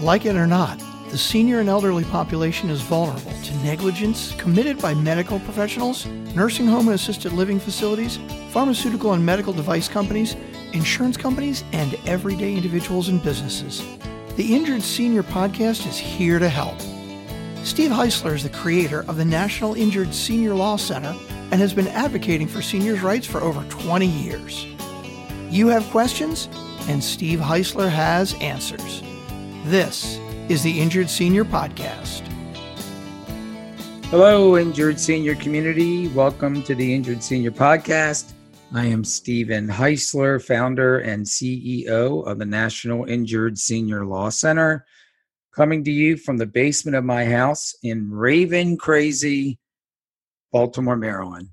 Like it or not, the senior and elderly population is vulnerable to negligence committed by medical professionals, nursing home and assisted living facilities, pharmaceutical and medical device companies, insurance companies, and everyday individuals and businesses. The Injured Senior Podcast is here to help. Steve Heisler is the creator of the National Injured Senior Law Center and has been advocating for seniors' rights for over 20 years. You have questions, and Steve Heisler has answers. This is the Injured Senior Podcast. Hello, Injured Senior community. Welcome to the Injured Senior Podcast. I am Stephen Heisler, founder and CEO of the National Injured Senior Law Center, coming to you from the basement of my house in Raven Crazy, Baltimore, Maryland.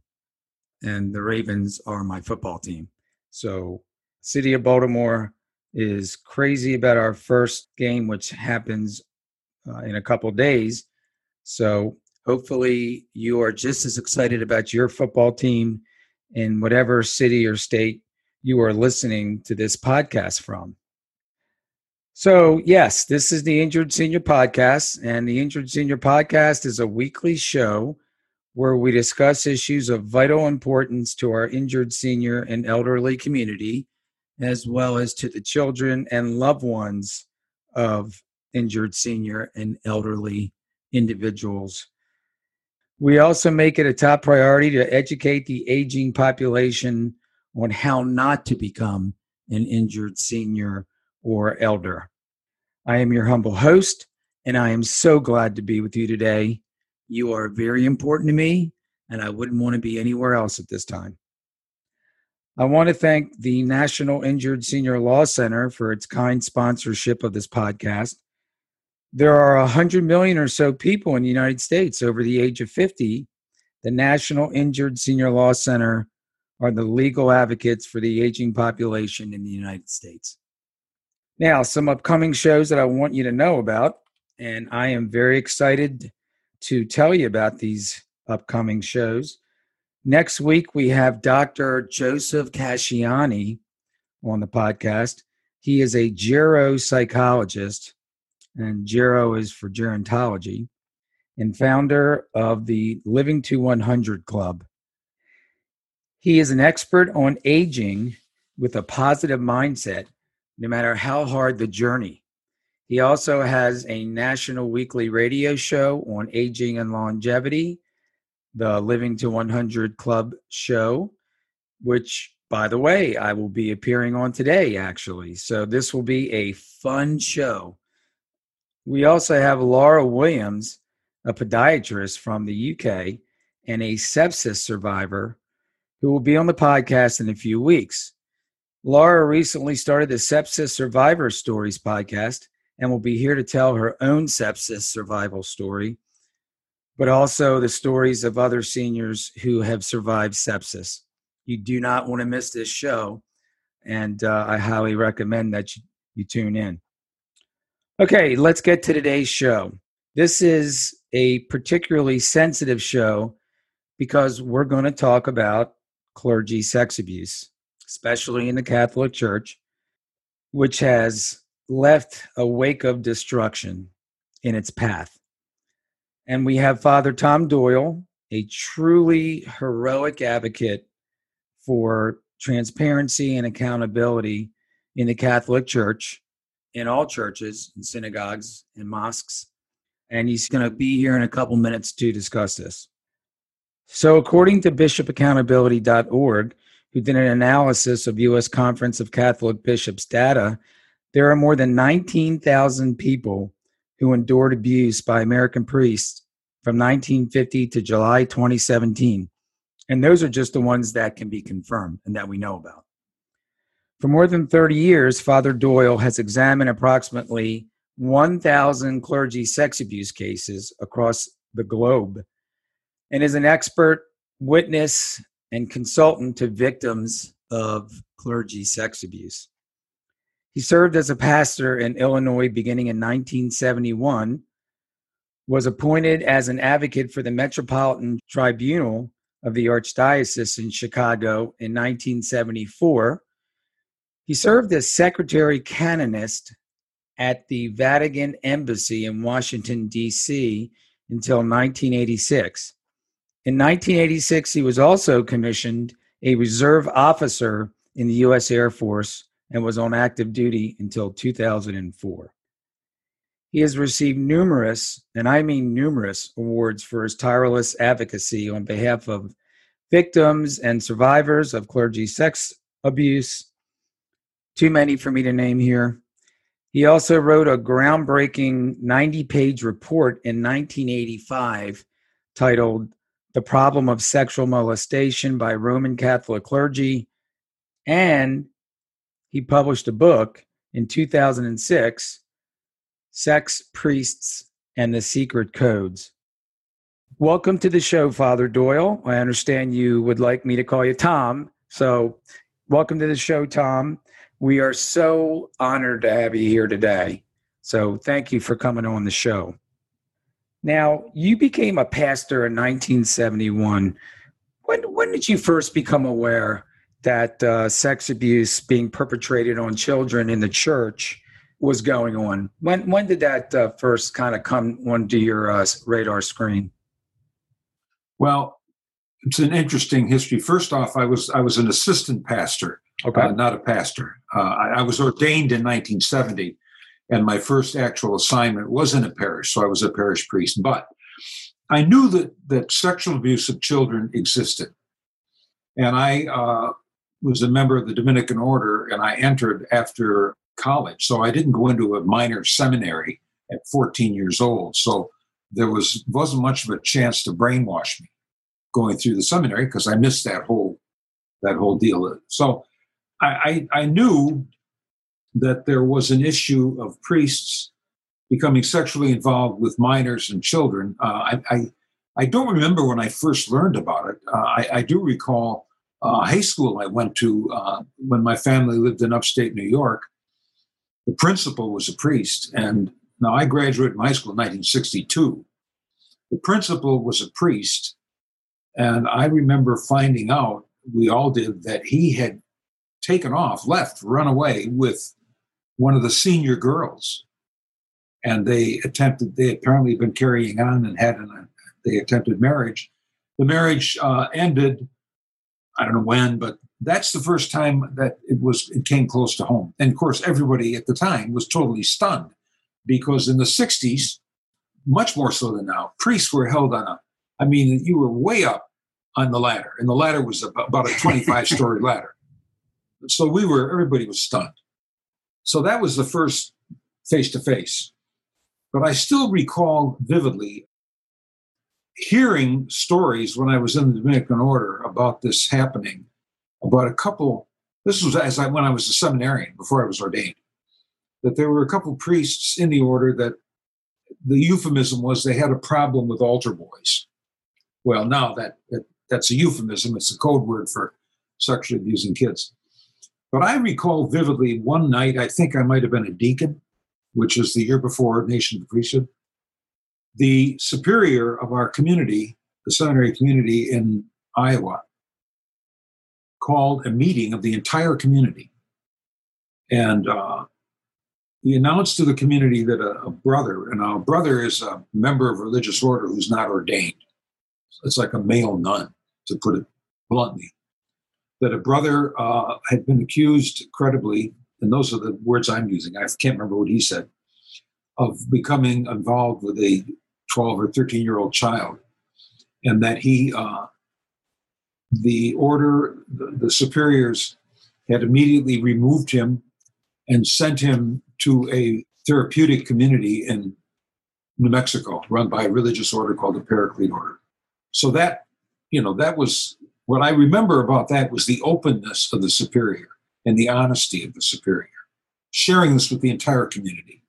And the Ravens are my football team. So, City of Baltimore is crazy about our first game, which happens uh, in a couple days. So hopefully you are just as excited about your football team in whatever city or state you are listening to this podcast from. So, yes, this is the Injured Senior Podcast, and the Injured Senior Podcast is a weekly show where we discuss issues of vital importance to our injured senior and elderly community as well as to the children and loved ones of injured senior and elderly individuals. We also make it a top priority to educate the aging population on how not to become an injured senior or elder. I am your humble host, and I am so glad to be with you today. You are very important to me, and I wouldn't want to be anywhere else at this time. I want to thank the National Injured Senior Law Center for its kind sponsorship of this podcast. There are 100 million or so people in the United States over the age of 50. The National Injured Senior Law Center are the legal advocates for the aging population in the United States. Now, some upcoming shows that I want you to know about, and I am very excited to tell you about these upcoming shows. Next week, we have Dr. Joseph Casciani on the podcast. He is a geropsychologist, and gero is for gerontology, and founder of the Living to 100 Club. He is an expert on aging with a positive mindset, no matter how hard the journey. He also has a national weekly radio show on aging and longevity the Living to 100 Club show, which, by the way, I will be appearing on today, actually. So this will be a fun show. We also have Laura Williams, a podiatrist from the UK and a sepsis survivor who will be on the podcast in a few weeks. Laura recently started the Sepsis Survivor Stories podcast and will be here to tell her own sepsis survival story but also the stories of other seniors who have survived sepsis. You do not want to miss this show, and uh, I highly recommend that you, you tune in. Okay, let's get to today's show. This is a particularly sensitive show because we're going to talk about clergy sex abuse, especially in the Catholic Church, which has left a wake of destruction in its path. And we have Father Tom Doyle, a truly heroic advocate for transparency and accountability in the Catholic Church, in all churches and synagogues and mosques. And he's going to be here in a couple minutes to discuss this. So, according to bishopaccountability.org, who did an analysis of U.S. Conference of Catholic Bishops data, there are more than 19,000 people who endured abuse by American priests from 1950 to July 2017. And those are just the ones that can be confirmed and that we know about. For more than 30 years, Father Doyle has examined approximately 1,000 clergy sex abuse cases across the globe and is an expert witness and consultant to victims of clergy sex abuse. He served as a pastor in Illinois beginning in 1971, was appointed as an advocate for the Metropolitan Tribunal of the Archdiocese in Chicago in 1974. He served as secretary canonist at the Vatican Embassy in Washington, D.C. until 1986. In 1986, he was also commissioned a reserve officer in the U.S. Air Force and was on active duty until 2004. He has received numerous, and I mean numerous, awards for his tireless advocacy on behalf of victims and survivors of clergy sex abuse. Too many for me to name here. He also wrote a groundbreaking 90 page report in 1985 titled The Problem of Sexual Molestation by Roman Catholic Clergy. And he published a book in 2006 Sex, Priests, and the Secret Codes. Welcome to the show, Father Doyle. I understand you would like me to call you Tom. So, welcome to the show, Tom. We are so honored to have you here today. So, thank you for coming on the show. Now, you became a pastor in 1971. When, when did you first become aware that uh, sex abuse being perpetrated on children in the church was going on? When, when did that uh, first kind of come onto your uh, radar screen? Well, it's an interesting history. First off, I was I was an assistant pastor, okay. Uh, not a pastor. Uh, I, I, was ordained in 1970, and my first actual assignment was in a parish, so I was a parish priest. But I knew that that sexual abuse of children existed, and I uh, was a member of the Dominican Order, and I entered after college, so I didn't go into a minor seminary at 14 years old. So there was wasn't much of a chance to brainwash me going through the seminary because I missed that whole that whole deal. So I, I, I knew that there was an issue of priests becoming sexually involved with minors and children. Uh, I, I, I don't remember when I first learned about it. Uh, I, I, do recall uh, high school I went to uh, when my family lived in upstate New York. The principal was a priest, and now, I graduated from high school in 1962. The principal was a priest, and I remember finding out, we all did, that he had taken off, left, run away with one of the senior girls. And they attempted, they apparently been carrying on and had an, they attempted marriage. The marriage uh, ended, I don't know when, but that's the first time that it was it came close to home. And of course, everybody at the time was totally stunned because in the 60s, much more so than now, priests were held on a, I mean, you were way up on the ladder, and the ladder was about a 25 story ladder. So we were, everybody was stunned. So that was the first face to face. But I still recall vividly hearing stories when I was in the Dominican Order about this happening, about a couple. This was as I when I was a seminarian before I was ordained that there were a couple priests in the order that the euphemism was they had a problem with altar boys. Well, now that, that that's a euphemism; it's a code word for sexually abusing kids. But I recall vividly one night. I think I might have been a deacon, which was the year before ordination of the priesthood. The superior of our community, the seminary community in Iowa, called a meeting of the entire community, and uh, he announced to the community that a, a, brother, and a brother is a member of religious order who's not ordained. It's like a male nun, to put it bluntly. That a brother uh, had been accused credibly, and those are the words I'm using. I can't remember what he said, of becoming involved with a 12 or 13 year old child, and that he, uh, the order, the, the superiors had immediately removed him and sent him to a therapeutic community in New Mexico run by a religious order called the Paraclete Order. So that, you know, that was what I remember about that was the openness of the superior and the honesty of the superior, sharing this with the entire community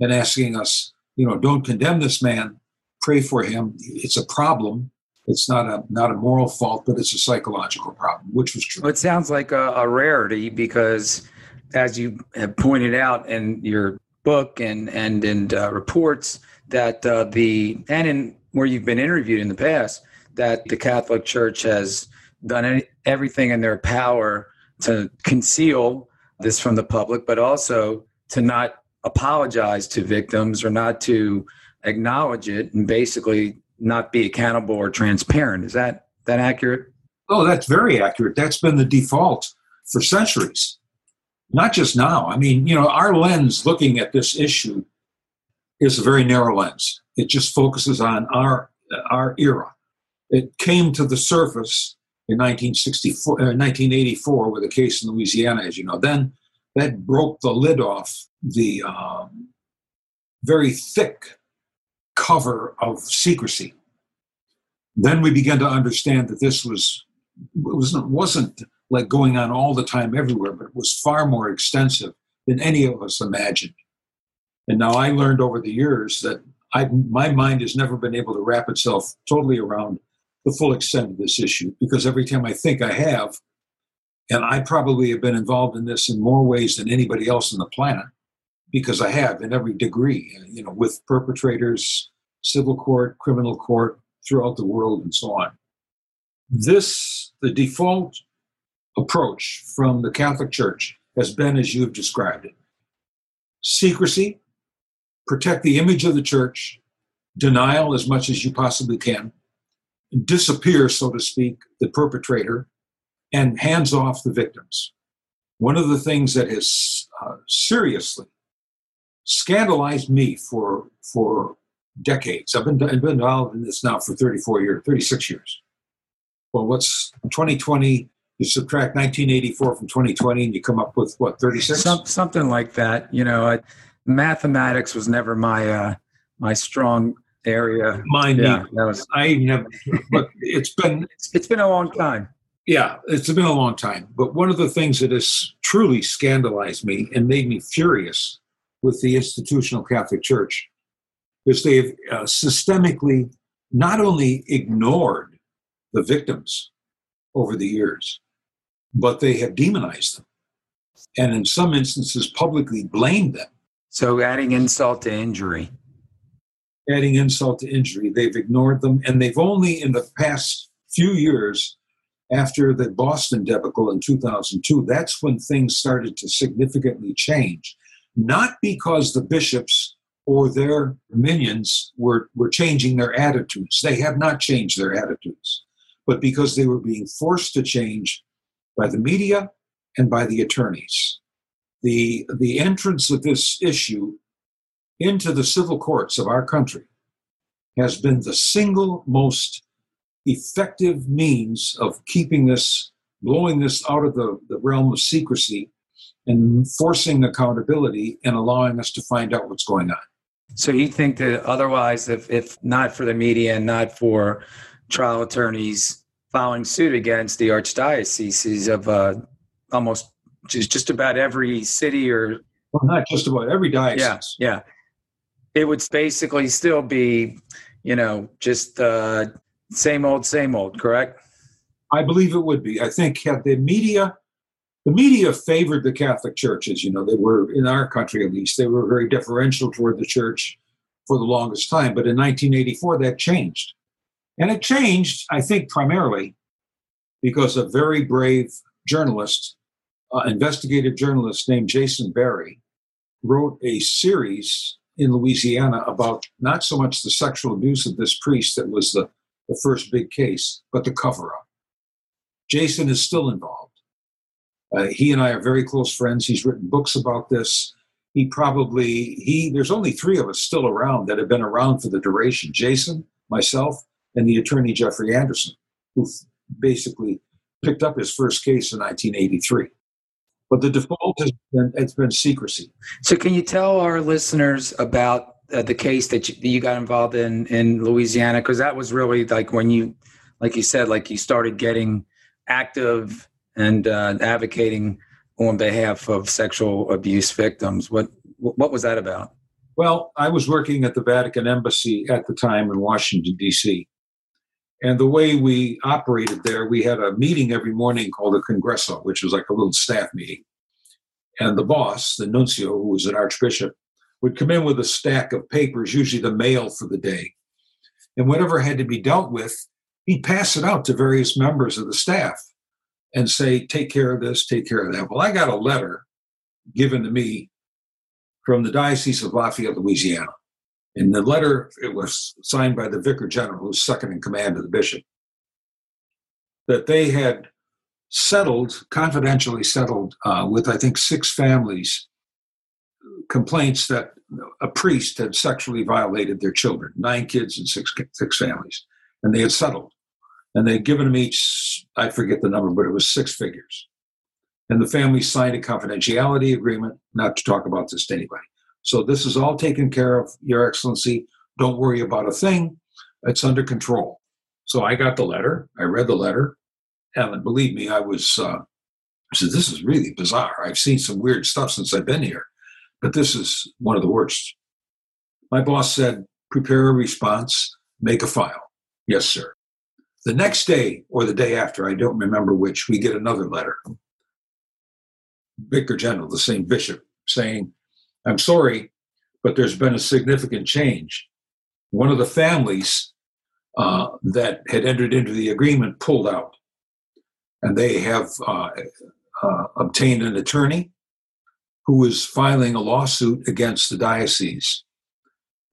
and asking us, you know, don't condemn this man, pray for him. It's a problem. It's not a not a moral fault, but it's a psychological problem, which was true. It sounds like a, a rarity because as you have pointed out in your book and and in uh, reports that uh, the and in where you've been interviewed in the past that the Catholic Church has done any, everything in their power to conceal this from the public, but also to not apologize to victims or not to acknowledge it and basically not be accountable or transparent. Is that that accurate? Oh, that's very accurate. That's been the default for centuries. Not just now. I mean, you know, our lens looking at this issue is a very narrow lens. It just focuses on our our era. It came to the surface in 1964, uh, 1984 with a case in Louisiana, as you know. Then that broke the lid off the um, very thick cover of secrecy. Then we began to understand that this was wasn't wasn't like going on all the time everywhere, but it was far more extensive than any of us imagined. And now I learned over the years that I, my mind has never been able to wrap itself totally around the full extent of this issue because every time I think I have, and I probably have been involved in this in more ways than anybody else on the planet because I have in every degree, uh, you know, with perpetrators, civil court, criminal court, throughout the world, and so on. This, the default approach from the Catholic Church has been as you have described it secrecy, protect the image of the church, denial as much as you possibly can, disappear, so to speak, the perpetrator, and hands off the victims. One of the things that has uh, seriously scandalized me for for decades. I've been, I've been involved in this now for 34 years, 36 years. Well, what's 2020? You subtract 1984 from 2020, and you come up with what 36? Some, something like that. You know, I, mathematics was never my uh, my strong area. Mine, yeah, was I never. But it's been it's, it's been a long time. Yeah, it's been a long time. But one of the things that has truly scandalized me and made me furious with the institutional Catholic Church is they've uh, systemically not only ignored the victims over the years, but they have demonized them. And in some instances, publicly blamed them so adding insult to injury. Adding insult to injury. They've ignored them. And they've only, in the past few years, after the Boston debacle in 2002, that's when things started to significantly change. Not because the bishops or their minions were, were changing their attitudes. They have not changed their attitudes, but because they were being forced to change by the media and by the attorneys the, the entrance of this issue into the civil courts of our country has been the single most effective means of keeping this, blowing this out of the, the realm of secrecy and forcing accountability and allowing us to find out what's going on. So you think that otherwise, if, if not for the media and not for trial attorneys filing suit against the archdioceses of uh, almost just just about every city or well, not just about every diocese. Yeah, yeah. It would basically still be, you know, just uh, same old, same old. Correct? I believe it would be. I think had the media, the media favored the Catholic churches. You know, they were in our country at least. They were very deferential toward the church for the longest time. But in 1984, that changed, and it changed, I think, primarily because a very brave journalist uh, investigative journalist named Jason Berry wrote a series in Louisiana about not so much the sexual abuse of this priest that was the, the first big case, but the cover up. Jason is still involved. Uh, he and I are very close friends. He's written books about this. He probably he there's only three of us still around that have been around for the duration. Jason, myself, and the attorney Jeffrey Anderson, who basically picked up his first case in 1983 but the default has been it's been secrecy. So, can you tell our listeners about uh, the case that you, you, got involved in in Louisiana? Because that was really like when you, like you said, like you started getting active and uh, advocating on behalf of sexual abuse victims. What what was that about? Well, I was working at the Vatican Embassy at the time in Washington D.C. And the way we operated there, we had a meeting every morning called a congresso, which was like a little staff meeting. And the boss, the nuncio, who was an archbishop, would come in with a stack of papers, usually the mail for the day. And whatever had to be dealt with, he'd pass it out to various members of the staff and say, take care of this, take care of that. Well, I got a letter given to me from the Diocese of Lafayette, Louisiana. In the letter, it was signed by the Vicar General, who's second in command of the bishop, that they had settled, confidentially settled, uh, with I think six families, complaints that a priest had sexually violated their children, nine kids and six six families, and they had settled, and they had given them each I forget the number, but it was six figures, and the families signed a confidentiality agreement not to talk about this to anybody. So this is all taken care of, Your Excellency. Don't worry about a thing. It's under control. So I got the letter. I read the letter. And believe me, I was, uh, I said, this is really bizarre. I've seen some weird stuff since I've been here, but this is one of the worst. My boss said, prepare a response, make a file. Yes, sir. The next day or the day after, I don't remember which, we get another letter. Vicar General, the same bishop, saying, I'm sorry, but there's been a significant change. One of the families uh, that had entered into the agreement pulled out and they have uh, uh, obtained an attorney who is filing a lawsuit against the diocese.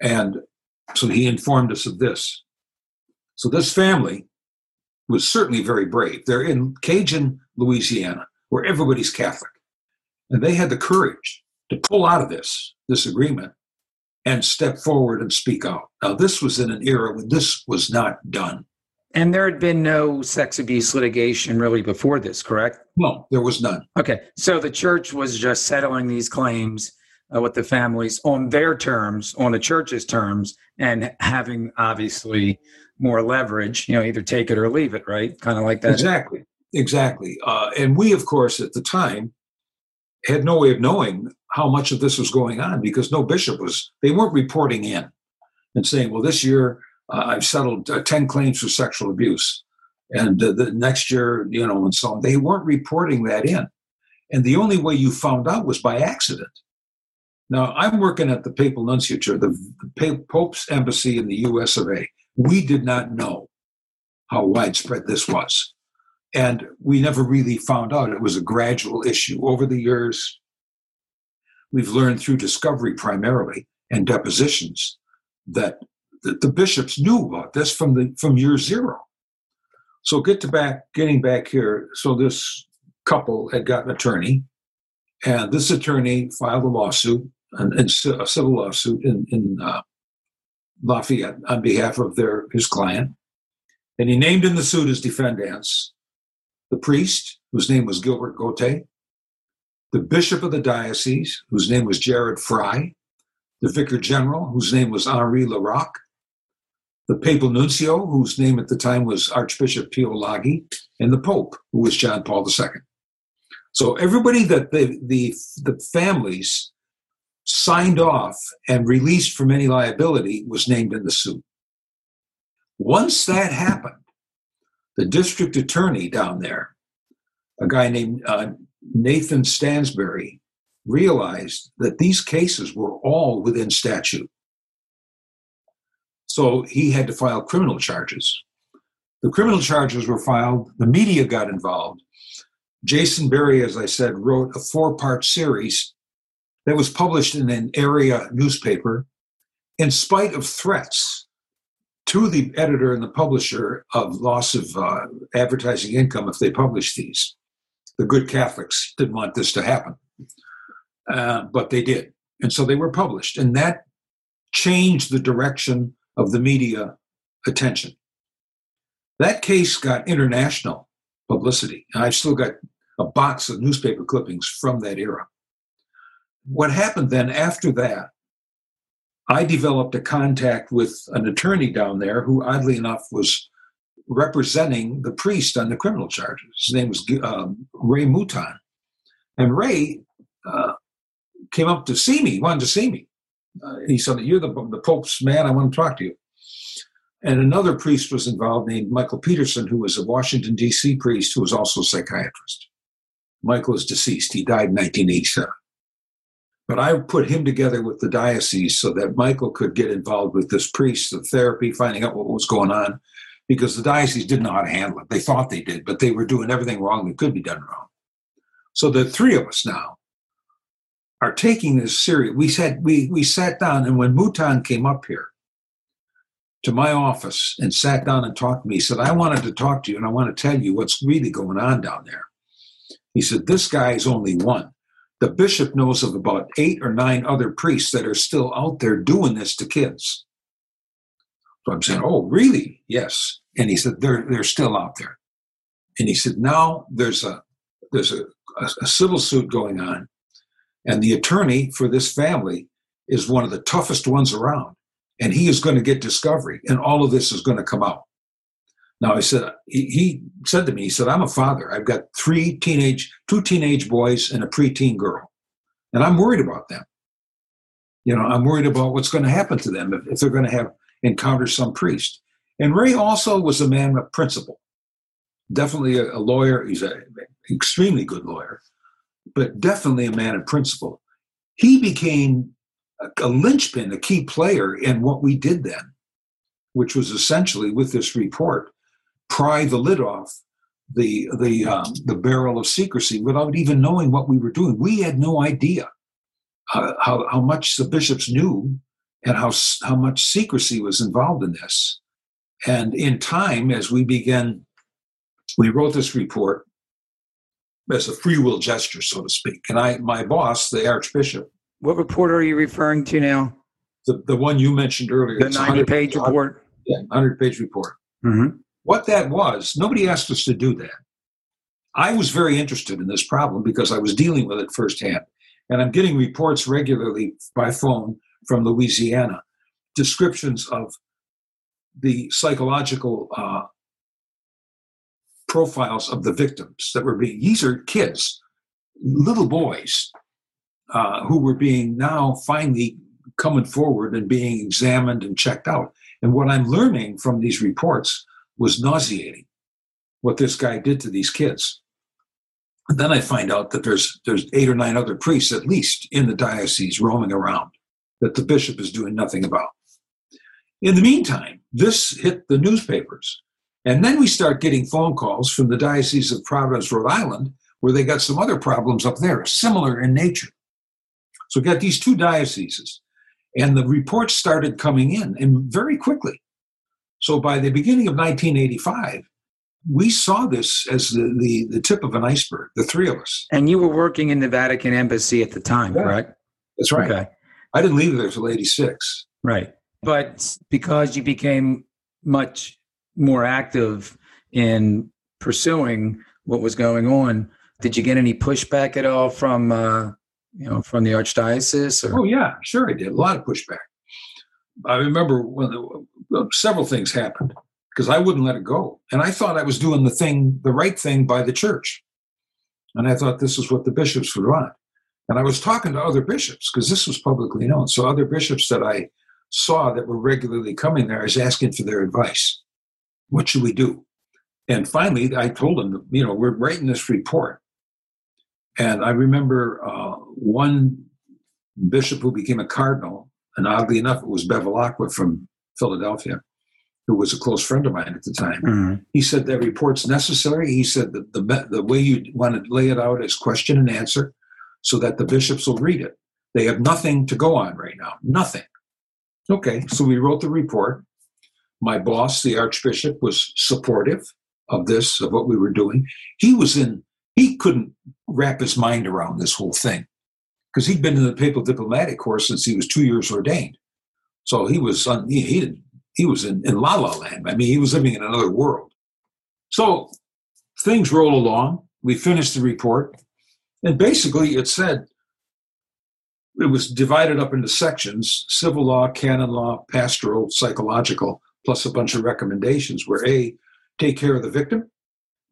And so he informed us of this. So this family was certainly very brave. They're in Cajun, Louisiana, where everybody's Catholic. And they had the courage to pull out of this, this agreement and step forward and speak out. Now, this was in an era when this was not done. And there had been no sex abuse litigation really before this, correct? No, there was none. Okay. So the church was just settling these claims uh, with the families on their terms, on the church's terms, and having obviously more leverage, you know, either take it or leave it, right? Kind of like that. Exactly. Exactly. Uh, and we, of course, at the time had no way of knowing how much of this was going on because no bishop was, they weren't reporting in and saying, well, this year uh, I've settled uh, 10 claims for sexual abuse. And uh, the next year, you know, and so on. They weren't reporting that in. And the only way you found out was by accident. Now, I'm working at the Papal Nunciature, the, the Pope's embassy in the US of A. We did not know how widespread this was. And we never really found out. It was a gradual issue. Over the years, we've learned through discovery primarily and depositions that the, the bishops knew about this from the from year zero. So get to back getting back here. So this couple had got an attorney, and this attorney filed a lawsuit, a civil lawsuit in, in uh, Lafayette on behalf of their his client, and he named in the suit as defendants the priest, whose name was Gilbert Gauthe, the bishop of the diocese, whose name was Gerard Frey, the vicar general, whose name was Henri Larroque, the papal nuncio, whose name at the time was Archbishop Pio Laghi, and the Pope, who was John Paul II. So everybody that the, the, the families signed off and released from any liability was named in the suit. Once that happened, the district attorney down there, a guy named uh, Nathan Stansbury, realized that these cases were all within statute. So he had to file criminal charges. The criminal charges were filed, the media got involved. Jason Berry, as I said, wrote a four part series that was published in an area newspaper in spite of threats to the editor and the publisher of loss of uh, advertising income if they published these. The good Catholics didn't want this to happen, uh, but they did. And so they were published. And that changed the direction of the media attention. That case got international publicity. And I've still got a box of newspaper clippings from that era. What happened then after that, I developed a contact with an attorney down there who, oddly enough, was representing the priest on the criminal charges. His name was um, Ray Mouton. And Ray uh, came up to see me, wanted to see me uh, he said, You're the, the Pope's man, I want to talk to you. And another priest was involved named Michael Peterson, who was a Washington, D.C. priest who was also a psychiatrist. Michael is deceased. He died in 1987. But I put him together with the diocese so that Michael could get involved with this priest, the therapy, finding out what was going on, because the diocese didn't know how to handle it. They thought they did, but they were doing everything wrong that could be done wrong. So the three of us now are taking this serious. We said we we sat down, and when Mouton came up here to my office and sat down and talked to me, he said, "I wanted to talk to you, and I want to tell you what's really going on down there." He said, "This guy is only one. The bishop knows of about eight or nine other priests that are still out there doing this to kids." So I'm saying, "Oh, really? Yes." And he said, "They're they're still out there." And he said, "Now there's a there's a, a, a civil suit going on and the attorney for this family is one of the toughest ones around. And he is going to get discovery, and all of this is going to come out. Now, I said, he, said to me, he said, I'm a father. I've got three teenage, two teenage boys and a preteen girl. And I'm worried about them. You know, I'm worried about what's going to happen to them if, if they're going to have encounter some priest. And Ray also was a man of principle, definitely a, a lawyer. He's an extremely good lawyer but definitely a man of principle. He became a, a linchpin, a key player in what we did then, which was essentially with this report, pry the lid off the the um, the barrel of secrecy without even knowing what we were doing. We had no idea uh, how how much the bishops knew and how how much secrecy was involved in this. And in time, as we began, we wrote this report as a free will gesture, so to speak. And I, my boss, the Archbishop. What report are you referring to now? The, the one you mentioned earlier. The 90 page report? Yeah, 100 page report. Mm-hmm. What that was, nobody asked us to do that. I was very interested in this problem because I was dealing with it firsthand. And I'm getting reports regularly by phone from Louisiana, descriptions of the psychological uh, profiles of the victims that were being, these are kids, little boys, uh, who were being now finally coming forward and being examined and checked out. And what I'm learning from these reports was nauseating what this guy did to these kids. And then I find out that there's there's eight or nine other priests at least in the diocese roaming around that the bishop is doing nothing about. In the meantime, this hit the newspapers. And then we start getting phone calls from the Diocese of Providence, Rhode Island, where they got some other problems up there, similar in nature. So we got these two dioceses. And the reports started coming in, and very quickly. So by the beginning of 1985, we saw this as the, the, the tip of an iceberg, the three of us. And you were working in the Vatican embassy at the time, yeah, correct? That's right. Okay. I didn't leave there until 86. Right. But because you became much more active in pursuing what was going on. Did you get any pushback at all from uh, you know from the archdiocese? Or? Oh yeah, sure I did. A lot of pushback. I remember when the, several things happened because I wouldn't let it go, and I thought I was doing the thing, the right thing by the church, and I thought this is what the bishops would want. And I was talking to other bishops because this was publicly known. So other bishops that I saw that were regularly coming there, I was asking for their advice. What should we do? And finally, I told him, you know, we're writing this report. And I remember uh, one bishop who became a cardinal, and oddly enough, it was Bevilacqua from Philadelphia, who was a close friend of mine at the time. Mm-hmm. He said that report's necessary. He said that the, the way you want to lay it out is question and answer so that the bishops will read it. They have nothing to go on right now, nothing. Okay, so we wrote the report my boss, the Archbishop, was supportive of this, of what we were doing. He was in, he couldn't wrap his mind around this whole thing because he'd been in the papal diplomatic corps since he was two years ordained. So he was, on, he, he, he was in, in la la land. I mean, he was living in another world. So things roll along. We finished the report. And basically, it said it was divided up into sections civil law, canon law, pastoral, psychological plus a bunch of recommendations where A, take care of the victim,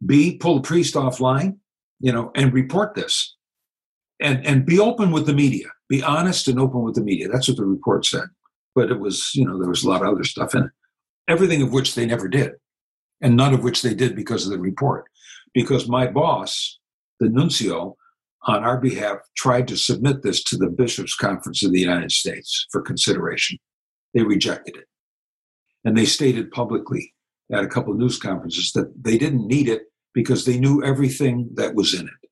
B, pull the priest offline, you know, and report this. And and be open with the media. Be honest and open with the media. That's what the report said. But it was, you know, there was a lot of other stuff in it. Everything of which they never did. And none of which they did because of the report. Because my boss, the nuncio, on our behalf, tried to submit this to the Bishops' Conference of the United States for consideration. They rejected it. And they stated publicly at a couple of news conferences that they didn't need it because they knew everything that was in it.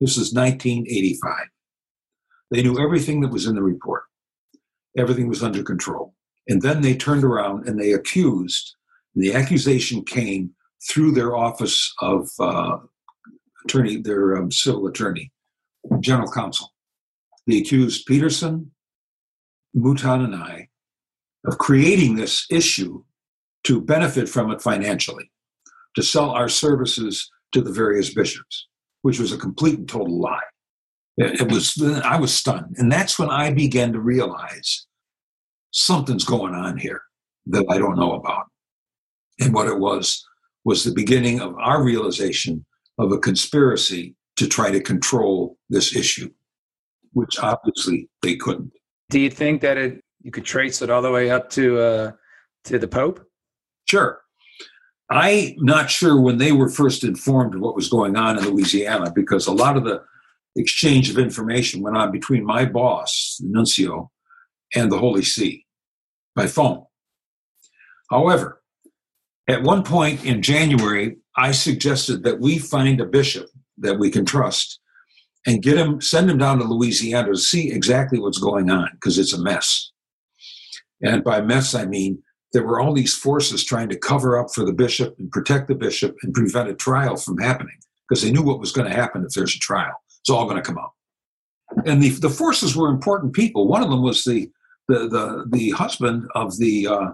This is 1985. They knew everything that was in the report. Everything was under control. And then they turned around and they accused, the accusation came through their office of uh, attorney, their um, civil attorney, general counsel. They accused Peterson, Mouton, and I of creating this issue to benefit from it financially, to sell our services to the various bishops, which was a complete and total lie. It, was, I was stunned. And that's when I began to realize something's going on here that I don't know about. And what it was, was the beginning of our realization of a conspiracy to try to control this issue, which obviously they couldn't. Do you think that it you could trace it all the way up to uh, to the Pope? Sure. I'm not sure when they were first informed of what was going on in Louisiana because a lot of the exchange of information went on between my boss, the nuncio, and the Holy See by phone. However, at one point in January, I suggested that we find a bishop that we can trust and get him, send him down to Louisiana to see exactly what's going on because it's a mess. And by mess, I mean there were all these forces trying to cover up for the bishop and protect the bishop and prevent a trial from happening because they knew what was going to happen if there's a trial. It's all going to come out. And the, the forces were important people. One of them was the the the, the husband of the uh,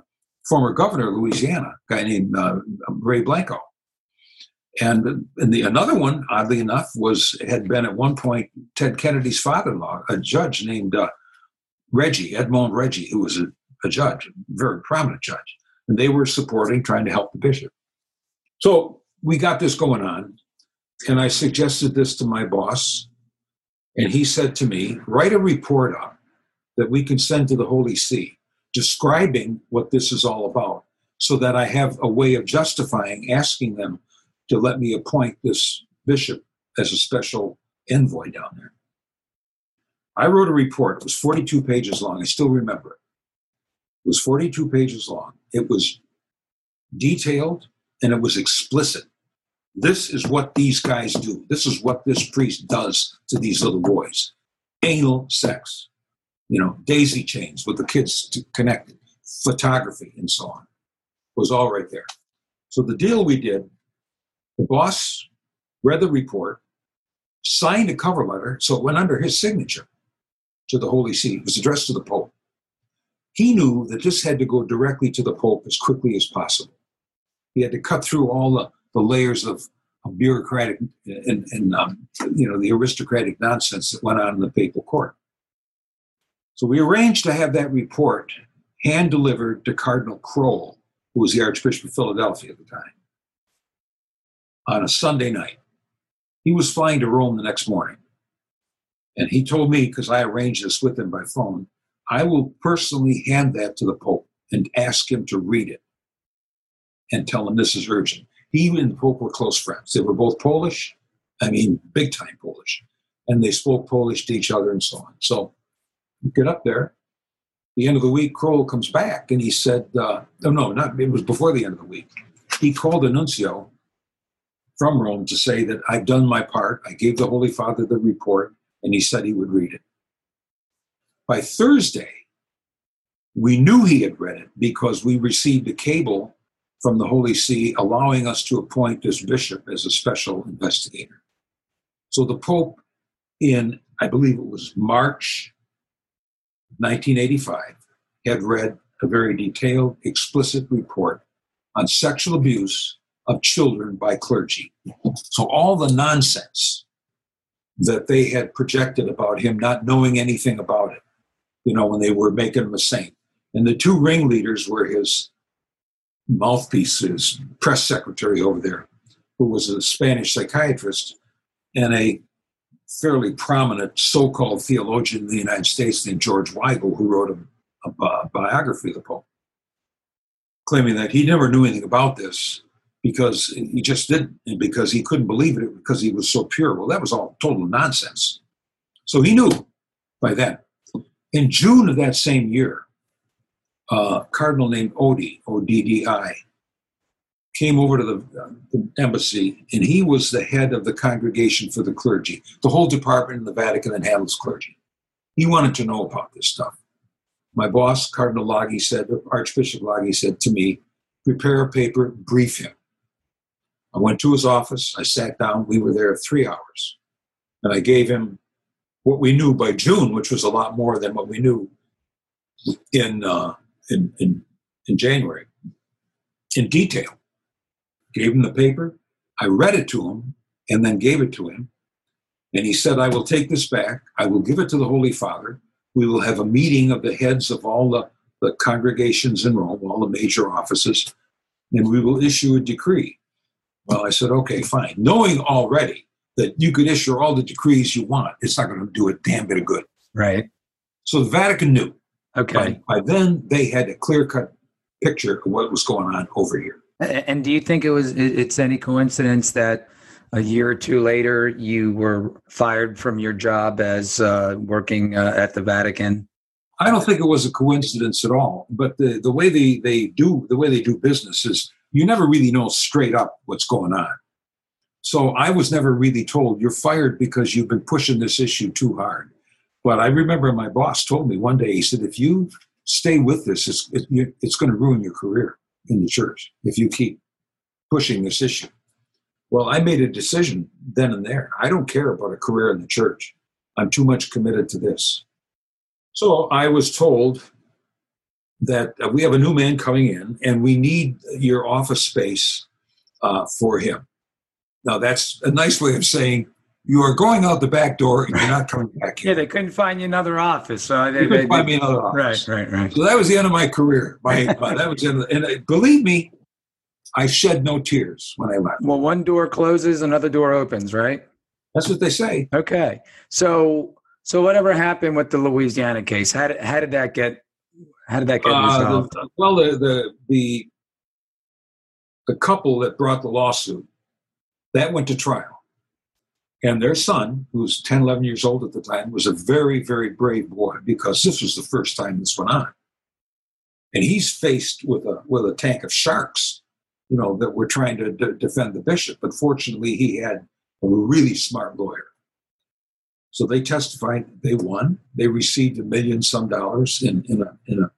former governor of Louisiana, a guy named uh, Ray Blanco. And, and the another one, oddly enough, was had been at one point Ted Kennedy's father-in-law, a judge named uh, Reggie Edmund Reggie, who was a a judge, a very prominent judge, and they were supporting, trying to help the bishop. So we got this going on, and I suggested this to my boss, and he said to me, write a report up that we can send to the Holy See describing what this is all about so that I have a way of justifying asking them to let me appoint this bishop as a special envoy down there. I wrote a report. It was 42 pages long. I still remember it. Was 42 pages long. It was detailed and it was explicit. This is what these guys do. This is what this priest does to these little boys. Anal sex, you know, daisy chains with the kids connected, photography, and so on. It was all right there. So the deal we did, the boss read the report, signed a cover letter, so it went under his signature to the Holy See. It was addressed to the Pope. He knew that this had to go directly to the Pope as quickly as possible. He had to cut through all the, the layers of, of bureaucratic and, and um, you know the aristocratic nonsense that went on in the papal court. So we arranged to have that report hand delivered to Cardinal Kroll, who was the Archbishop of Philadelphia at the time, on a Sunday night. He was flying to Rome the next morning. And he told me, because I arranged this with him by phone, I will personally hand that to the Pope and ask him to read it and tell him this is urgent. He and the Pope were close friends. They were both Polish, I mean, big time Polish, and they spoke Polish to each other and so on. So get up there. The end of the week, Kroll comes back and he said, uh, "Oh no, not it was before the end of the week." He called the nuncio from Rome to say that I've done my part. I gave the Holy Father the report, and he said he would read it. By Thursday, we knew he had read it because we received a cable from the Holy See allowing us to appoint this bishop as a special investigator. So the Pope, in I believe it was March 1985, had read a very detailed, explicit report on sexual abuse of children by clergy. So all the nonsense that they had projected about him not knowing anything about it you know, when they were making him a saint. And the two ringleaders were his mouthpiece, his press secretary over there, who was a Spanish psychiatrist and a fairly prominent so called theologian in the United States named George Weigel, who wrote a, a, a biography of the Pope, claiming that he never knew anything about this because he just didn't, and because he couldn't believe it because he was so pure. Well, that was all total nonsense. So he knew by then. In June of that same year, a cardinal named Oddi, O-D-D-I, came over to the, uh, the, embassy, and he was the head of the Congregation for the Clergy, the whole department in the Vatican that handles clergy. He wanted to know about this stuff. My boss, Cardinal Laghi, said, Archbishop Laghi said to me, prepare a paper, brief him. I went to his office. I sat down. We were there three hours. And I gave him what we knew by June, which was a lot more than what we knew in, uh, in, in, in January, in detail. Gave him the paper. I read it to him and then gave it to him. And he said, I will take this back. I will give it to the Holy Father. We will have a meeting of the heads of all the, the congregations in Rome, all the major offices, and we will issue a decree. Well, I said, okay, fine. Knowing already that you could issue all the decrees you want, it's not going to do a damn bit of good. Right. So the Vatican knew. Okay. By, by then, they had a clear cut picture of what was going on over here. And do you think it was it's any coincidence that a year or two later you were fired from your job as uh, working uh, at the Vatican? I don't think it was a coincidence at all. But the, the way they, they do the way they do business is you never really know straight up what's going on. So I was never really told you're fired because you've been pushing this issue too hard. But I remember my boss told me one day, he said, if you stay with this, it's, it, it's going to ruin your career in the church if you keep pushing this issue. Well, I made a decision then and there. I don't care about a career in the church. I'm too much committed to this. So I was told that uh, we have a new man coming in and we need your office space uh, for him. Now, that's a nice way of saying you are going out the back door and you're not coming back in. Yeah, they couldn't find you another office. So they, couldn't find me another office. Right, right, right. So that was the end of my career. My, my that was the, and uh, believe me, I shed no tears when I left. Well, one door closes, another door opens, right? That's what they say. Okay. So, so whatever happened with the Louisiana case? How did, how did that get how did that get resolved? Uh, the, well, the, the, the the couple that brought the lawsuit that went to trial, and their son, who was 10, 11 years old at the time, was a very, very brave boy because this was the first time this went on, and he's faced with a with a tank of sharks, you know, that were trying to d- defend the bishop. But fortunately, he had a really smart lawyer so they testified, they won. They received a million some dollars in, in, a, in a,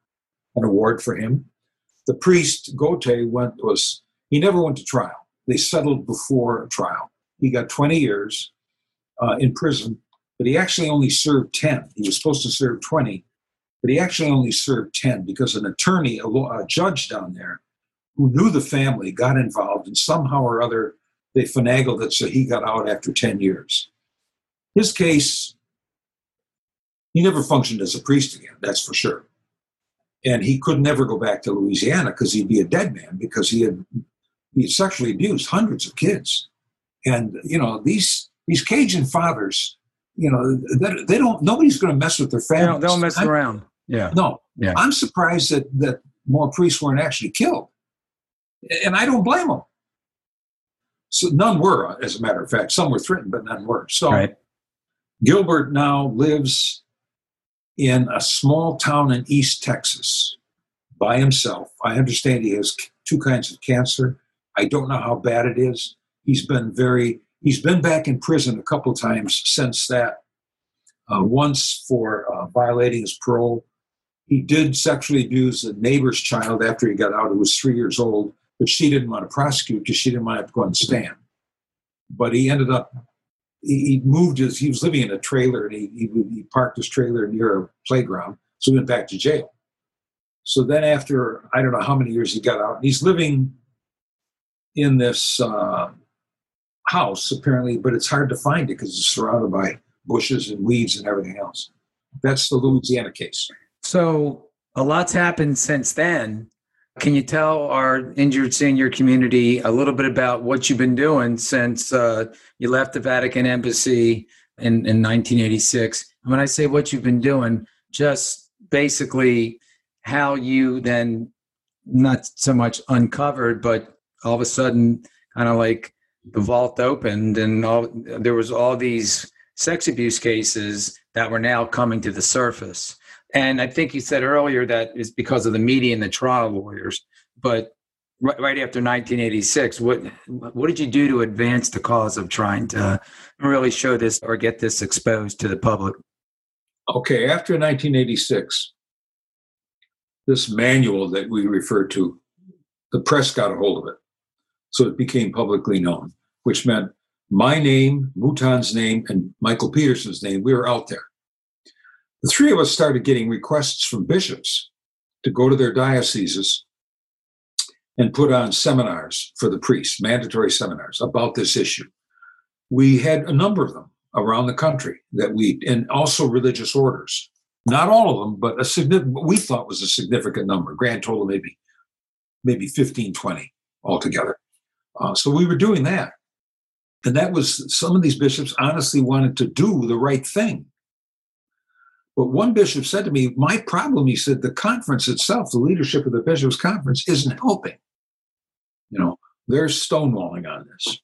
an award for him. The priest, Gauthe, went, was, he never went to trial. They settled before trial. He got 20 years uh, in prison, but he actually only served 10. He was supposed to serve 20, but he actually only served 10 because an attorney, a, a judge down there, who knew the family, got involved, and somehow or other they finagled it so he got out after 10 years. His case, he never functioned as a priest again, that's for sure. And he could never go back to Louisiana because he'd be a dead man because he had he sexually abused hundreds of kids. And you know these these Cajun fathers, you know, they, they don't. Nobody's going to mess with their families. They don't, mess I, around. Yeah. No. Yeah. I'm surprised that that more priests weren't actually killed, and I don't blame them. So none were, as a matter of fact. Some were threatened, but none were. So right. Gilbert now lives in a small town in East Texas by himself. I understand he has two kinds of cancer. I don't know how bad it is. He's been very, he's been back in prison a couple times since that. Uh, once for uh, violating his parole. He did sexually abuse a neighbor's child after he got out, who was three years old, but she didn't want to prosecute because she didn't want to go and stand. But he ended up he, moved his, he was living in a trailer and he, he, he parked his trailer near a playground. So he went back to jail. So then after, I don't know how many years he got out, he's living in this uh, house apparently, but it's hard to find it because it's surrounded by bushes and weeds and everything else. That's the Louisiana case. So a lot's happened since then. Can you tell our injured senior community a little bit about what you've been doing since uh, you left the Vatican Embassy in, in 1986? And when I say what you've been doing, just basically how you then not so much uncovered, but all of a sudden, kind of like the vault opened, and all there was all these sex abuse cases that were now coming to the surface. And I think you said earlier that it's because of the media and the trial lawyers. But right, right after 1986, what what did you do to advance the cause of trying to really show this or get this exposed to the public? Okay, after 1986, this manual that we refer to, the press got a hold of it. So it became publicly known, which meant my name, Mouton's name, and Michael Peterson's name, we were out there. The three of us started getting requests from bishops to go to their dioceses and put on seminars for the priests, mandatory seminars about this issue. We had a number of them around the country that we, and also religious orders. Not all of them, but a significant, we thought was a significant number, grand total maybe, maybe 15, 20 altogether. Uh, so we were doing that. And that was, some of these bishops honestly wanted to do the right thing. But one bishop said to me, My problem, he said, the conference itself, the leadership of the bishops' conference, isn't helping. You know, they're stonewalling on this,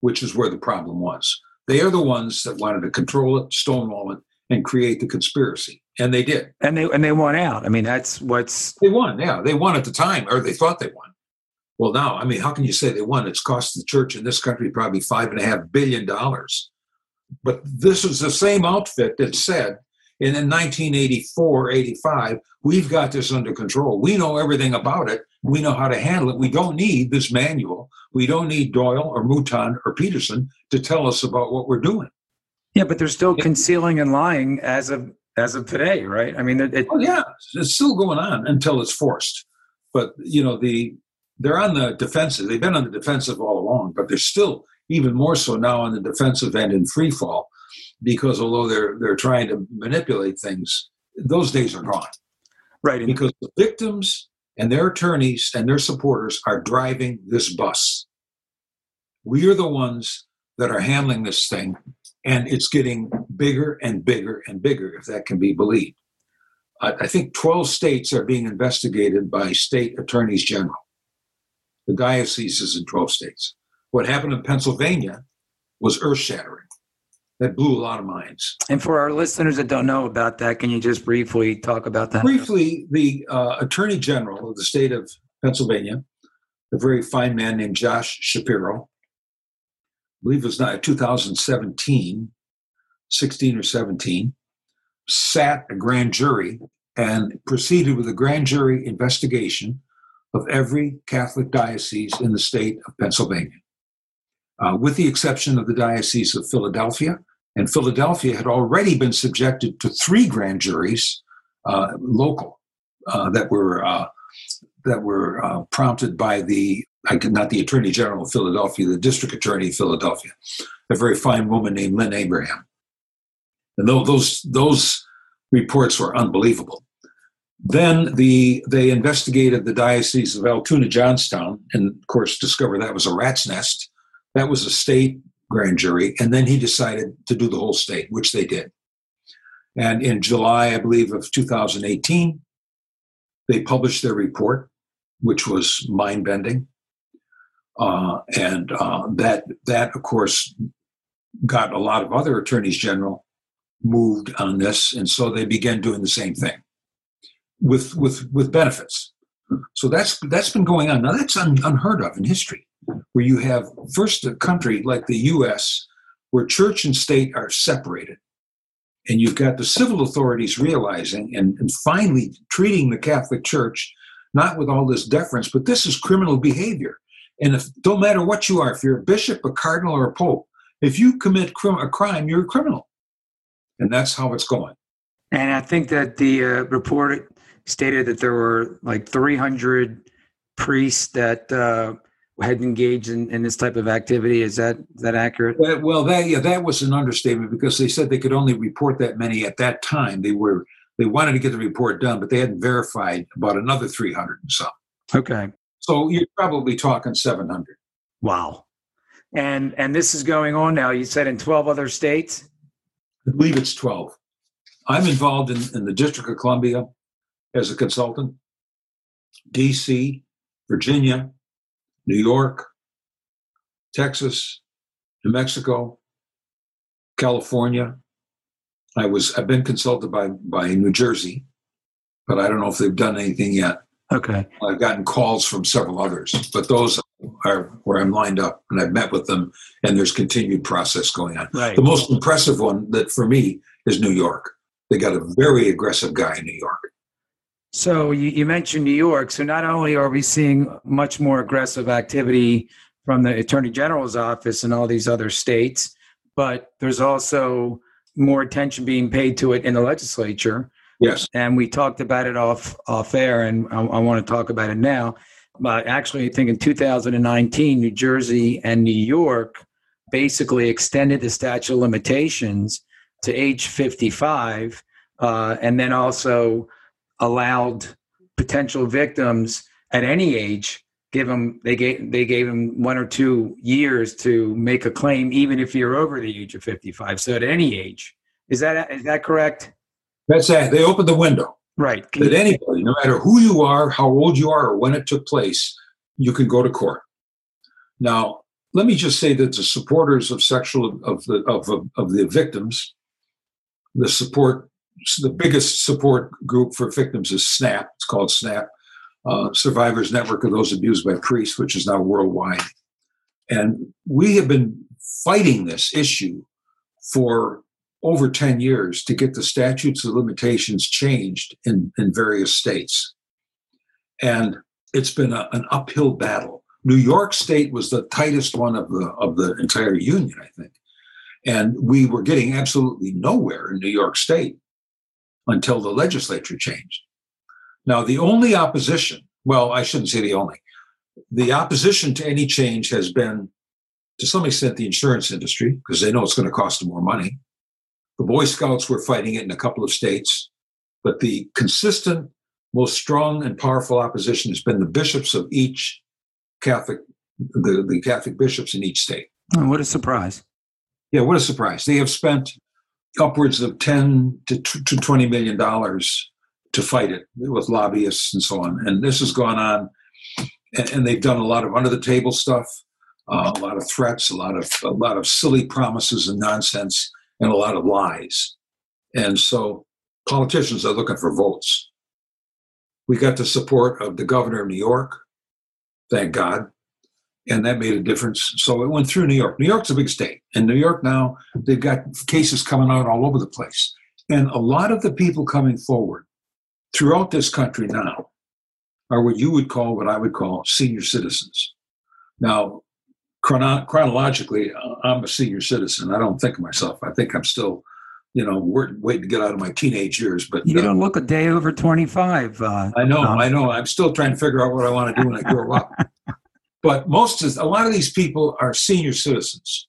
which is where the problem was. They are the ones that wanted to control it, stonewall it, and create the conspiracy. And they did. And they and they won out. I mean, that's what's they won, yeah. They won at the time, or they thought they won. Well, now, I mean, how can you say they won? It's cost the church in this country probably five and a half billion dollars. But this is the same outfit that said and in 1984, 85, we've got this under control. We know everything about it. We know how to handle it. We don't need this manual. We don't need Doyle or Mouton or Peterson to tell us about what we're doing. Yeah, but they're still concealing and lying as of as of today, right? I mean, it, it, oh, yeah, it's still going on until it's forced. But you know, the they're on the defensive. They've been on the defensive all along, but they're still even more so now on the defensive end in free fall because although they're they're trying to manipulate things, those days are gone. Right. Because the victims and their attorneys and their supporters are driving this bus. We are the ones that are handling this thing, and it's getting bigger and bigger and bigger, if that can be believed. I think 12 states are being investigated by state attorneys general. The diocese is in 12 states. What happened in Pennsylvania was earth shattering that blew a lot of minds. And for our listeners that don't know about that, can you just briefly talk about that? Briefly, the uh, Attorney General of the state of Pennsylvania, a very fine man named Josh Shapiro, I believe it was not 2017, 16 or 17, sat a grand jury and proceeded with a grand jury investigation of every Catholic diocese in the state of Pennsylvania. Uh, with the exception of the Diocese of Philadelphia, and Philadelphia had already been subjected to three grand juries, uh, local, uh, that were uh, that were uh, prompted by the not the Attorney General of Philadelphia, the District Attorney of Philadelphia, a very fine woman named Lynne Abraham. And those those reports were unbelievable. Then the they investigated the diocese of Altoona Johnstown, and of course discovered that was a rat's nest. That was a state grand jury, and then he decided to do the whole state, which they did. And in July, I believe, of 2018, they published their report, which was mind bending. Uh, and uh, that, that, of course, got a lot of other attorneys general moved on this. And so they began doing the same thing with, with, with benefits. So that's, that's been going on. Now, that's un, unheard of in history where you have first a country like the US where church and state are separated. And you've got the civil authorities realizing and, and finally treating the Catholic Church not with all this deference, but this is criminal behavior. And if don't matter what you are, if you're a bishop, a cardinal, or a pope, if you commit a crime, you're a criminal. And that's how it's going. And I think that the uh, report stated that there were like 300 priests that uh, had engaged in, in this type of activity. Is that is that accurate? Well, that yeah, that was an understatement because they said they could only report that many at that time. They were they wanted to get the report done, but they hadn't verified about another three hundred and some. Okay, so you're probably talking seven hundred. Wow, and and this is going on now. You said in twelve other states. I believe it's twelve. I'm involved in, in the District of Columbia as a consultant, D.C., Virginia, New York, Texas, New Mexico, California. I was I've been consulted by by New Jersey, but I don't know if they've done anything yet. Okay. I've gotten calls from several others, but those are where I'm lined up and I've met with them and there's continued process going on. Right. The most impressive one that for me is New York. They got a very aggressive guy in New York. So you, you mentioned New York. So not only are we seeing much more aggressive activity from the Attorney General's office and all these other states, but there's also more attention being paid to it in the legislature. Yes. And we talked about it off off air, and I, I want to talk about it now. But actually, I think in 2019, New Jersey and New York basically extended the statute of limitations to age 55, uh, and then also allowed potential victims at any age give them they gave they gave them one or two years to make a claim even if you're over the age of 55 so at any age. Is that is that correct? That's that they opened the window. Right. That anybody no matter who you are how old you are or when it took place you can go to court. Now let me just say that the supporters of sexual of the of, of, of the victims the support the biggest support group for victims is snap. It's called snap uh, survivors network of those abused by priests which is now worldwide. And we have been fighting this issue for over 10 years to get the statutes of limitations changed in, in various states. And it's been a, an uphill battle. New York State was the tightest one of the of the entire union, I think. And we were getting absolutely nowhere in New York State until the legislature changed. Now, the only opposition, well, I shouldn't say the only, the opposition to any change has been, to some extent, the insurance industry, because they know it's going to cost them more money. The Boy Scouts were fighting it in a couple of states, but the consistent, most strong and powerful opposition has been the bishops of each Catholic, the, the Catholic bishops in each state. Oh, what a surprise. Yeah, what a surprise. They have spent upwards of 10 to, to 20 million dollars to fight it with lobbyists and so on. And this has gone on, and, and they've done a lot of under the table stuff, uh, a lot of threats, a lot of a lot of silly promises and nonsense, and a lot of lies. And so politicians are looking for votes. We got the support of the governor of New York, thank God. And that made a difference. So it went through New York. New York's a big state. And New York now, they've got cases coming out all over the place. And a lot of the people coming forward throughout this country now are what you would call, what I would call senior citizens. Now, chrono- chronologically, uh, I'm a senior citizen. I don't think of myself. I think I'm still, you know, waiting to get out of my teenage years. But you uh, don't look a day over 25. Uh, I know, um, I know. I'm still trying to figure out what I want to do when I grow up. But most of a lot of these people are senior citizens.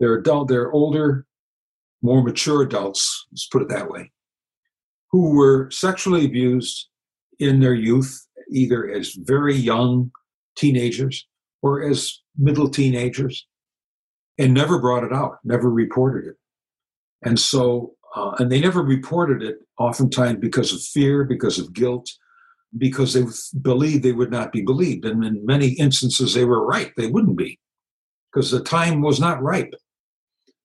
They're adult. They're older, more mature adults. Let's put it that way, who were sexually abused in their youth, either as very young teenagers or as middle teenagers, and never brought it out, never reported it. And so, uh, and they never reported it, oftentimes because of fear, because of guilt, because they believed they would not be believed. And in many instances, they were right. They wouldn't be because the time was not ripe.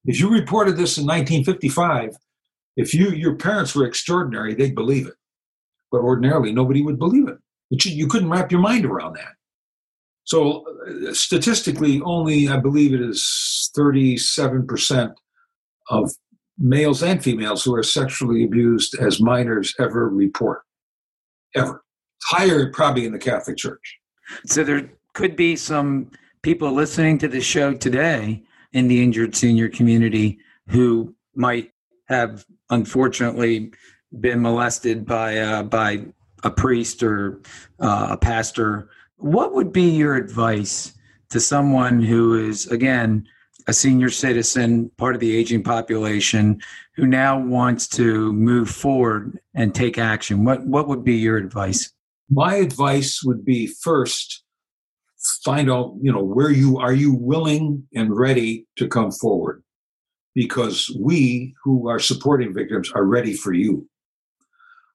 If you reported this in 1955, if you your parents were extraordinary, they'd believe it. But ordinarily, nobody would believe it. it you couldn't wrap your mind around that. So uh, statistically, only I believe it is 37% of males and females who are sexually abused as minors ever report. Ever higher probably in the Catholic Church. So there could be some people listening to the show today in the injured senior community who might have unfortunately been molested by uh, by a priest or uh, a pastor. What would be your advice to someone who is again a senior citizen, part of the aging population, who now wants to move forward and take action? What what would be your advice? My advice would be first find out you know where you are you willing and ready to come forward? Because we who are supporting victims are ready for you.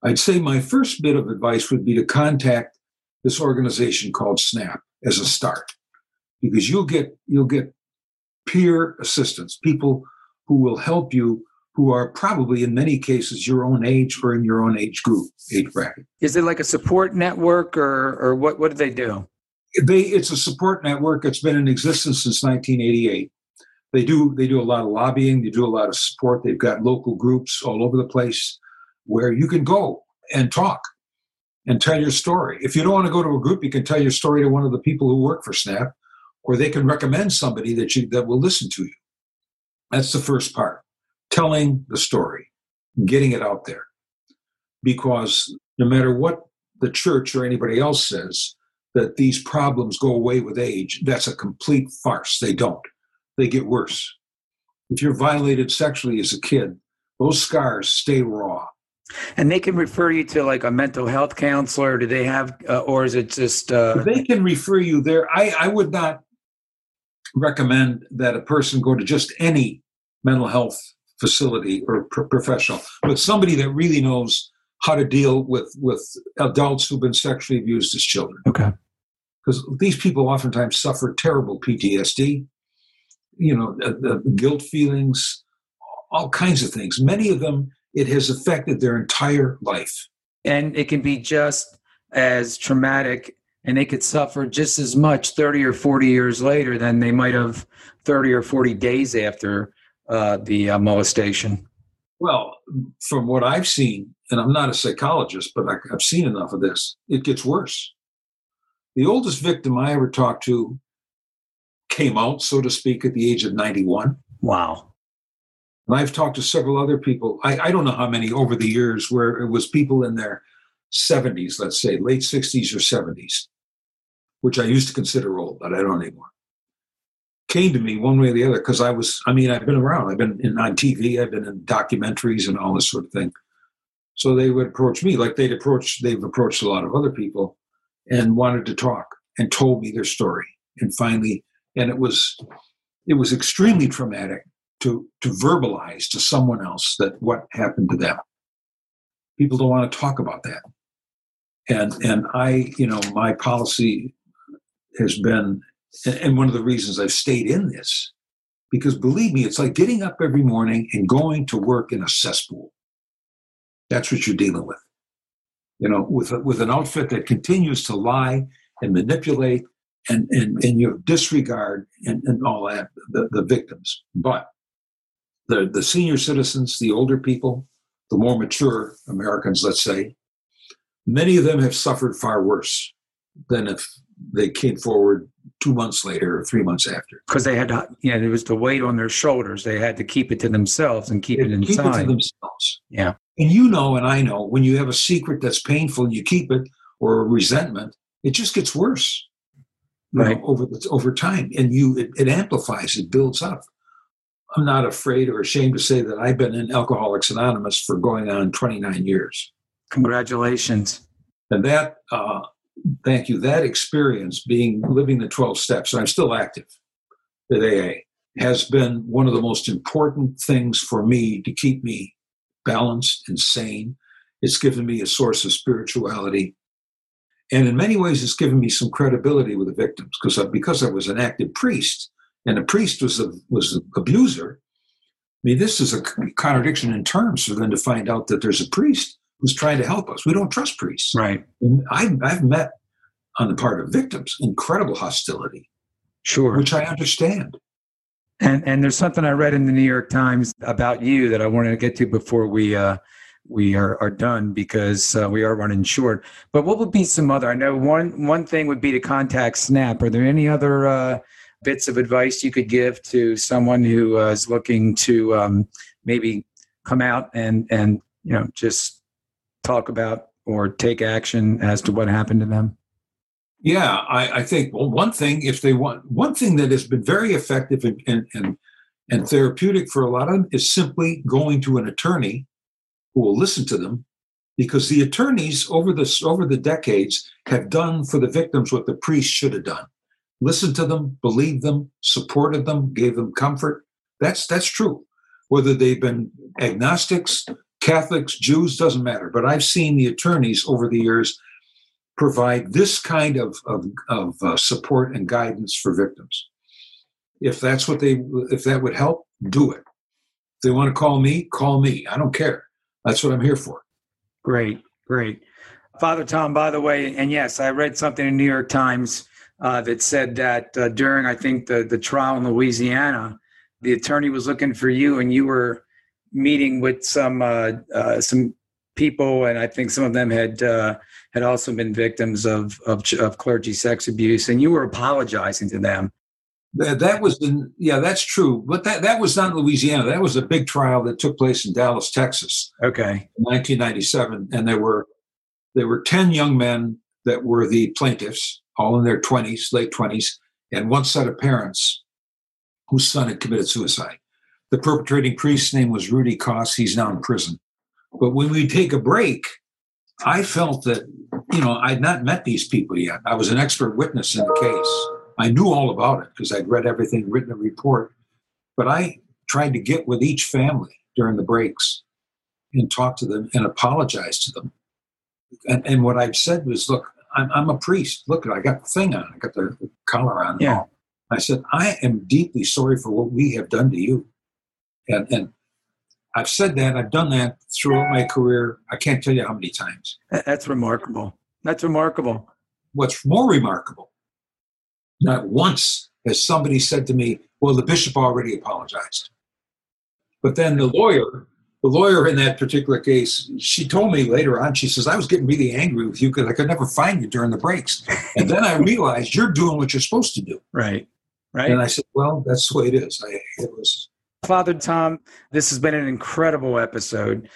I'd say my first bit of advice would be to contact this organization called snap as a start. Because you'll get you'll get peer assistance people who will help you who are probably in many cases your own age or in your own age group, age bracket. Is it like a support network or, or what, what do they do? They, it's a support network. It's been in existence since 1988. They do they do a lot of lobbying. They do a lot of support. They've got local groups all over the place. where you can go and talk and tell your story. If you don't want to go to a group, you can tell your story to one of the people who work for SNAP, or they can recommend somebody that you that will listen to you. That's the first part. Telling the story, getting it out there. Because no matter what the church or anybody else says, that these problems go away with age, that's a complete farce. They don't. They get worse. If you're violated sexually as a kid, those scars stay raw and they can refer you to like a mental health counselor. Do they have, uh, or is it just? Uh... They can refer you there. I, I would not recommend that a person go to just any mental health facility or professional, but somebody that really knows how to deal with with adults who've been sexually abused as children. Okay. Because these people oftentimes suffer terrible PTSD, you know, uh, uh, guilt feelings, all kinds of things. Many of them it has affected their entire life. And it can be just as traumatic and they could suffer just as much 30 or 40 years later than they might have 30 or 40 days after uh, the uh, molestation. Well, from what I've seen, and I'm not a psychologist, but I, I've seen enough of this, it gets worse. The oldest victim I ever talked to came out, so to speak, at the age of 91. Wow. And I've talked to several other people. I, I don't know how many over the years where it was people in their 70s, let's say, late 60s or 70s, which I used to consider old, but I don't anymore. Came to me one way or the other because I was, I mean, I've been around. I've been in, on TV, I've been in documentaries and all this sort of thing. So they would approach me like they'd approach, they've approached a lot of other people and wanted to talk and told me their story. And finally, and it was, it was extremely traumatic to, to verbalize to someone else that what happened to them. People don't want to talk about that. And, and I, you know, my policy has been, and one of the reasons I've stayed in this, because believe me, it's like getting up every morning and going to work in a cesspool. That's what you're dealing with. You know, with, a, with an outfit that continues to lie and manipulate and, and, and you disregard and, and all that, the, the victims. But the, the senior citizens, the older people, the more mature Americans, let's say, many of them have suffered far worse than if they came forward two months later or three months after. Because they had to, you know, there was the weight on their shoulders. They had to keep it to themselves and keep it inside. Keep it to themselves. Yeah. And you know, and I know, when you have a secret that's painful and you keep it, or a resentment, it just gets worse. Right. Know, over the, over time, and you it, it amplifies, it builds up. I'm not afraid or ashamed to say that I've been in Alcoholics Anonymous for going on 29 years. Congratulations. And that, uh, thank you, that experience being living the 12 steps, I'm still active at AA, has been one of the most important things for me to keep me balanced and sane. It's given me a source of spirituality. And in many ways, it's given me some credibility with the victims because because I was an active priest and the priest was a was the abuser. I mean, this is a contradiction in terms for them to find out that there's a priest who's trying to help us. We don't trust priests. Right. I've, I've met on the part of victims incredible hostility. Sure. Which I understand. And and there's something I read in the New York Times about you that I wanted to get to before we uh, we are, are done because uh, we are running short. But what would be some other? I know one one thing would be to contact Snap. Are there any other uh, bits of advice you could give to someone who uh, is looking to um, maybe come out and and you know just talk about or take action as to what happened to them? Yeah, I, I think well, one thing if they want one thing that has been very effective and, and and and therapeutic for a lot of them is simply going to an attorney who will listen to them because the attorneys over the over the decades have done for the victims what the priest should have done listened to them, believed them, supported them, gave them comfort. That's that's true. Whether they've been agnostics, Catholics, Jews, doesn't matter. But I've seen the attorneys over the years provide this kind of, of, of uh, support and guidance for victims. If that's what they, if that would help, do it. If they want to call me, call me. I don't care. That's what I'm here for. Great, great. Father Tom, by the way, and yes, I read something in New York Times uh, that said that uh, during, I think, the, the trial in Louisiana, the attorney was looking for you and you were meeting with some uh, uh some people, and I think some of them had uh, had also been victims of, of of clergy sex abuse, and you were apologizing to them. That, that was the yeah, that's true. But that that was not Louisiana. That was a big trial that took place in Dallas, Texas. Okay, in 1997, and there were there were ten young men that were the plaintiffs, all in their 20s, late 20s, and one set of parents whose son had committed suicide. The perpetrating priest's name was Rudy Kos. He's now in prison. But when we take a break, I felt that, you know, I'd not met these people yet. I was an expert witness in the case. I knew all about it because I'd read everything, written a report. But I tried to get with each family during the breaks and talk to them and apologize to them. And, and what I've said was, look, I'm, I'm, a priest. Look, I got the thing on. I got the, collar on. Yeah. I said, I am deeply sorry for what we have done to you. And, and I've said that, I've done that throughout my career. I can't tell you how many times. That's remarkable. That's remarkable. What's more remarkable, not once has somebody said to me, Well, the bishop already apologized. But then the lawyer, the lawyer in that particular case, she told me later on, she says, I was getting really angry with you because I could never find you during the breaks. And then I realized you're doing what you're supposed to do. Right. Right. And I said, Well, that's the way it is. I, it was Father Tom, this has been an incredible episode.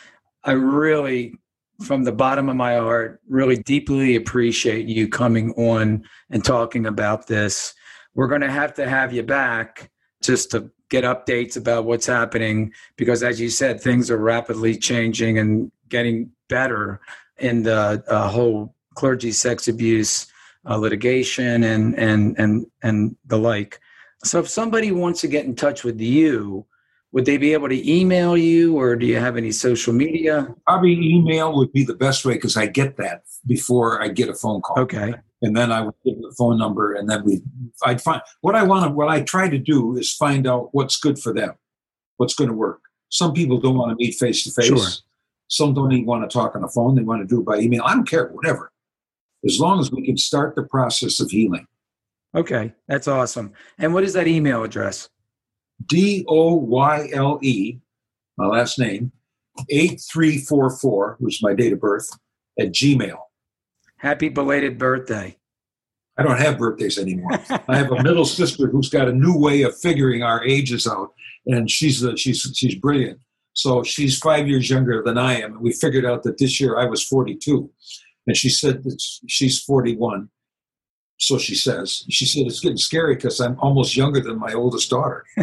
I really, from the bottom of my heart, really deeply appreciate you coming on and talking about this. We're going to have to have you back just to get updates about what's happening because, as you said, things are rapidly changing and getting better in the uh, whole clergy sex abuse uh, litigation and and and and the like. So, if somebody wants to get in touch with you, would they be able to email you or do you have any social media? Probably email would be the best way because I get that before I get a phone call. Okay. And then I would give the phone number and then we I'd find what I want to what I try to do is find out what's good for them, what's going to work. Some people don't want to meet face to face. Some don't even want to talk on the phone. They want to do it by email. I don't care, whatever. As long as we can start the process of healing. Okay, that's awesome. And what is that email address? D O Y L E, my last name, 8344, which is my date of birth, at Gmail. Happy belated birthday. I don't have birthdays anymore. I have a middle sister who's got a new way of figuring our ages out, and she's a, she's she's brilliant. So she's five years younger than I am, and we figured out that this year I was 42, and she said that she's 41, so she says. She said it's getting scary because I'm almost younger than my oldest daughter.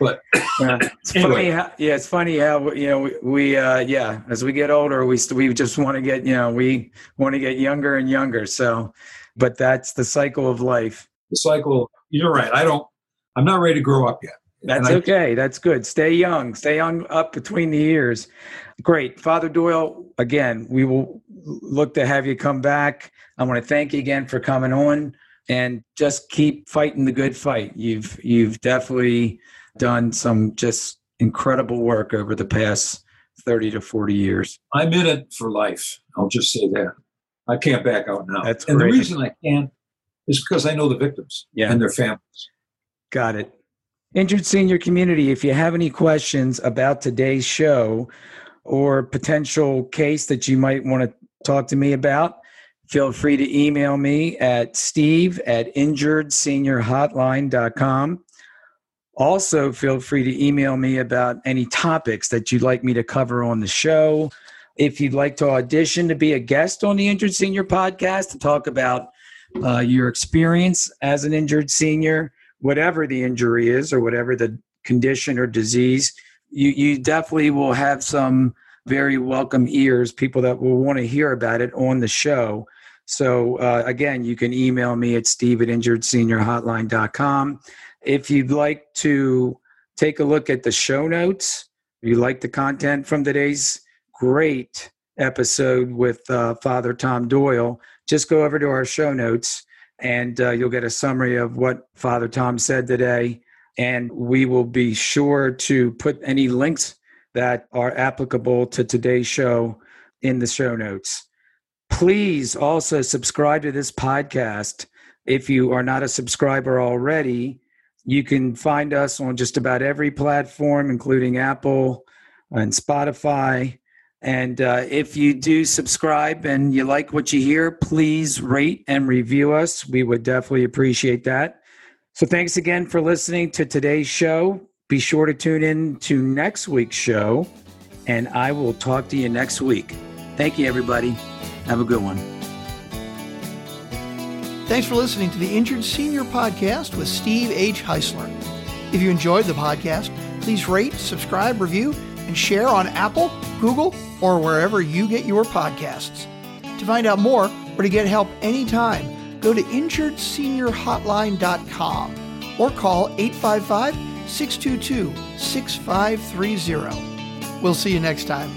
but yeah, it's anyway. funny. How, yeah, it's funny how you know we, we uh, yeah as we get older we we just want to get you know we want to get younger and younger. So, but that's the cycle of life. The cycle. You're right. I don't. I'm not ready to grow up yet. That's okay. That's good. Stay young. Stay young up between the years. Great. Father Doyle, again, we will look to have you come back. I want to thank you again for coming on and just keep fighting the good fight. You've you've definitely done some just incredible work over the past 30 to 40 years. I'm in it for life. I'll just say that. I can't back out now. That's and great. the reason I can't is because I know the victims yeah. and their families. Got it. Injured Senior Community, if you have any questions about today's show or potential case that you might want to talk to me about, feel free to email me at steve at injuredseniorhotline.com. Also, feel free to email me about any topics that you'd like me to cover on the show. If you'd like to audition to be a guest on the Injured Senior podcast to talk about uh, your experience as an injured senior, whatever the injury is or whatever the condition or disease, you, you definitely will have some very welcome ears, people that will want to hear about it on the show. So, uh, again, you can email me at steve at injuredseniorhotline.com. If you'd like to take a look at the show notes, if you like the content from today's great episode with uh, Father Tom Doyle, just go over to our show notes and uh, you'll get a summary of what Father Tom said today. And we will be sure to put any links that are applicable to today's show in the show notes. Please also subscribe to this podcast. If you are not a subscriber already, you can find us on just about every platform, including Apple and Spotify. And uh, if you do subscribe and you like what you hear, please rate and review us. We would definitely appreciate that. So thanks again for listening to today's show. Be sure to tune in to next week's show, and I will talk to you next week. Thank you, everybody. Have a good one. Thanks for listening to the Injured Senior Podcast with Steve H. Heisler. If you enjoyed the podcast, please rate, subscribe, review, and share on Apple, Google, or wherever you get your podcasts. To find out more or to get help anytime, go to injuredseniorhotline.com or call 855 622 6530. We'll see you next time.